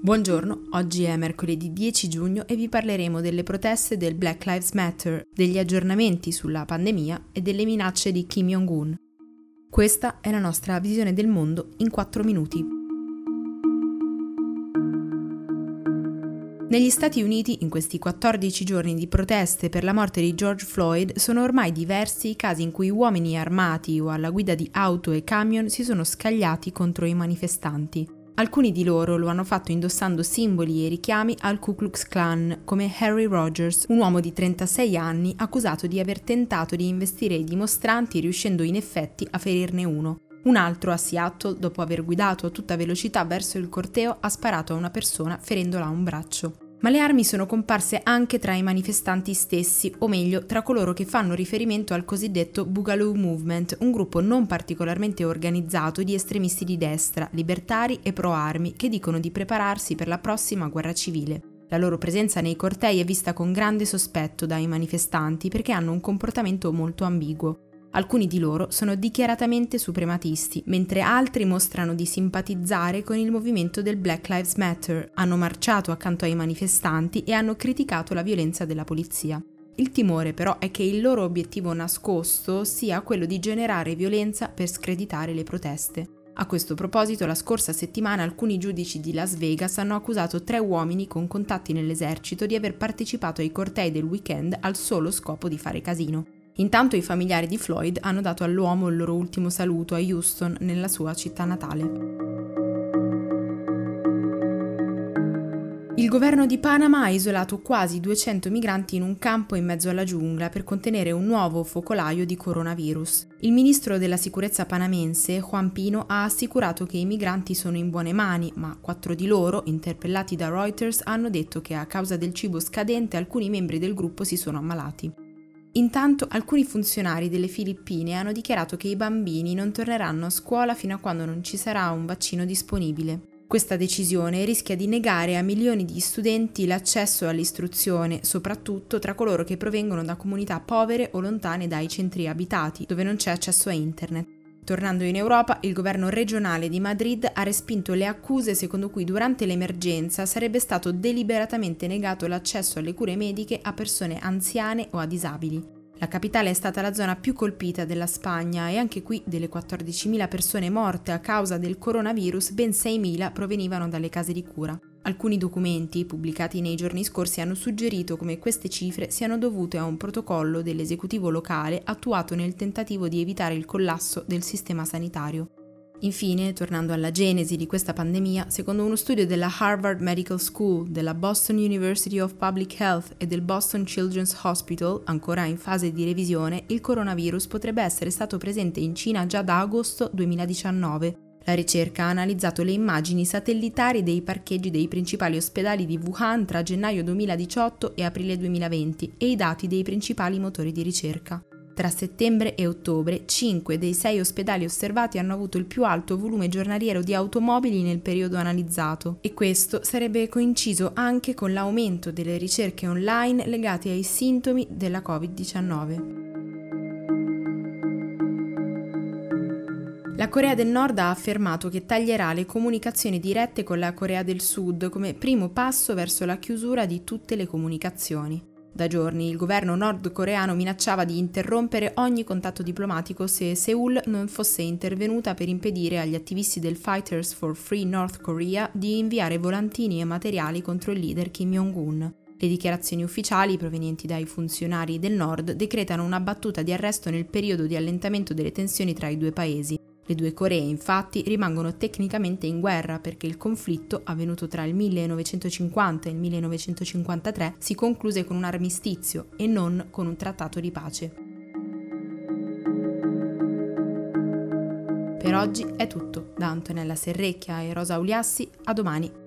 Buongiorno, oggi è mercoledì 10 giugno e vi parleremo delle proteste del Black Lives Matter, degli aggiornamenti sulla pandemia e delle minacce di Kim Jong-un. Questa è la nostra visione del mondo in 4 minuti. Negli Stati Uniti, in questi 14 giorni di proteste per la morte di George Floyd, sono ormai diversi i casi in cui uomini armati o alla guida di auto e camion si sono scagliati contro i manifestanti. Alcuni di loro lo hanno fatto indossando simboli e richiami al Ku Klux Klan, come Harry Rogers, un uomo di 36 anni accusato di aver tentato di investire i dimostranti riuscendo in effetti a ferirne uno. Un altro a Seattle, dopo aver guidato a tutta velocità verso il corteo, ha sparato a una persona ferendola a un braccio. Ma le armi sono comparse anche tra i manifestanti stessi, o meglio, tra coloro che fanno riferimento al cosiddetto Boogaloo Movement, un gruppo non particolarmente organizzato di estremisti di destra, libertari e pro-armi, che dicono di prepararsi per la prossima guerra civile. La loro presenza nei cortei è vista con grande sospetto dai manifestanti perché hanno un comportamento molto ambiguo. Alcuni di loro sono dichiaratamente suprematisti, mentre altri mostrano di simpatizzare con il movimento del Black Lives Matter, hanno marciato accanto ai manifestanti e hanno criticato la violenza della polizia. Il timore però è che il loro obiettivo nascosto sia quello di generare violenza per screditare le proteste. A questo proposito, la scorsa settimana alcuni giudici di Las Vegas hanno accusato tre uomini con contatti nell'esercito di aver partecipato ai cortei del weekend al solo scopo di fare casino. Intanto i familiari di Floyd hanno dato all'uomo il loro ultimo saluto a Houston, nella sua città natale. Il governo di Panama ha isolato quasi 200 migranti in un campo in mezzo alla giungla per contenere un nuovo focolaio di coronavirus. Il ministro della sicurezza panamense, Juan Pino, ha assicurato che i migranti sono in buone mani, ma quattro di loro, interpellati da Reuters, hanno detto che a causa del cibo scadente alcuni membri del gruppo si sono ammalati. Intanto alcuni funzionari delle Filippine hanno dichiarato che i bambini non torneranno a scuola fino a quando non ci sarà un vaccino disponibile. Questa decisione rischia di negare a milioni di studenti l'accesso all'istruzione, soprattutto tra coloro che provengono da comunità povere o lontane dai centri abitati, dove non c'è accesso a internet. Tornando in Europa, il governo regionale di Madrid ha respinto le accuse secondo cui durante l'emergenza sarebbe stato deliberatamente negato l'accesso alle cure mediche a persone anziane o a disabili. La capitale è stata la zona più colpita della Spagna e anche qui delle 14.000 persone morte a causa del coronavirus ben 6.000 provenivano dalle case di cura. Alcuni documenti pubblicati nei giorni scorsi hanno suggerito come queste cifre siano dovute a un protocollo dell'esecutivo locale attuato nel tentativo di evitare il collasso del sistema sanitario. Infine, tornando alla genesi di questa pandemia, secondo uno studio della Harvard Medical School, della Boston University of Public Health e del Boston Children's Hospital, ancora in fase di revisione, il coronavirus potrebbe essere stato presente in Cina già da agosto 2019 la ricerca ha analizzato le immagini satellitari dei parcheggi dei principali ospedali di Wuhan tra gennaio 2018 e aprile 2020 e i dati dei principali motori di ricerca. Tra settembre e ottobre, 5 dei 6 ospedali osservati hanno avuto il più alto volume giornaliero di automobili nel periodo analizzato e questo sarebbe coinciso anche con l'aumento delle ricerche online legate ai sintomi della Covid-19. La Corea del Nord ha affermato che taglierà le comunicazioni dirette con la Corea del Sud come primo passo verso la chiusura di tutte le comunicazioni. Da giorni il governo nordcoreano minacciava di interrompere ogni contatto diplomatico se Seoul non fosse intervenuta per impedire agli attivisti del Fighters for Free North Korea di inviare volantini e materiali contro il leader Kim Jong-un. Le dichiarazioni ufficiali provenienti dai funzionari del nord decretano una battuta di arresto nel periodo di allentamento delle tensioni tra i due paesi, le due Coree infatti rimangono tecnicamente in guerra perché il conflitto, avvenuto tra il 1950 e il 1953, si concluse con un armistizio e non con un trattato di pace. Per oggi è tutto. Da Antonella Serrecchia e Rosa Uliassi, a domani.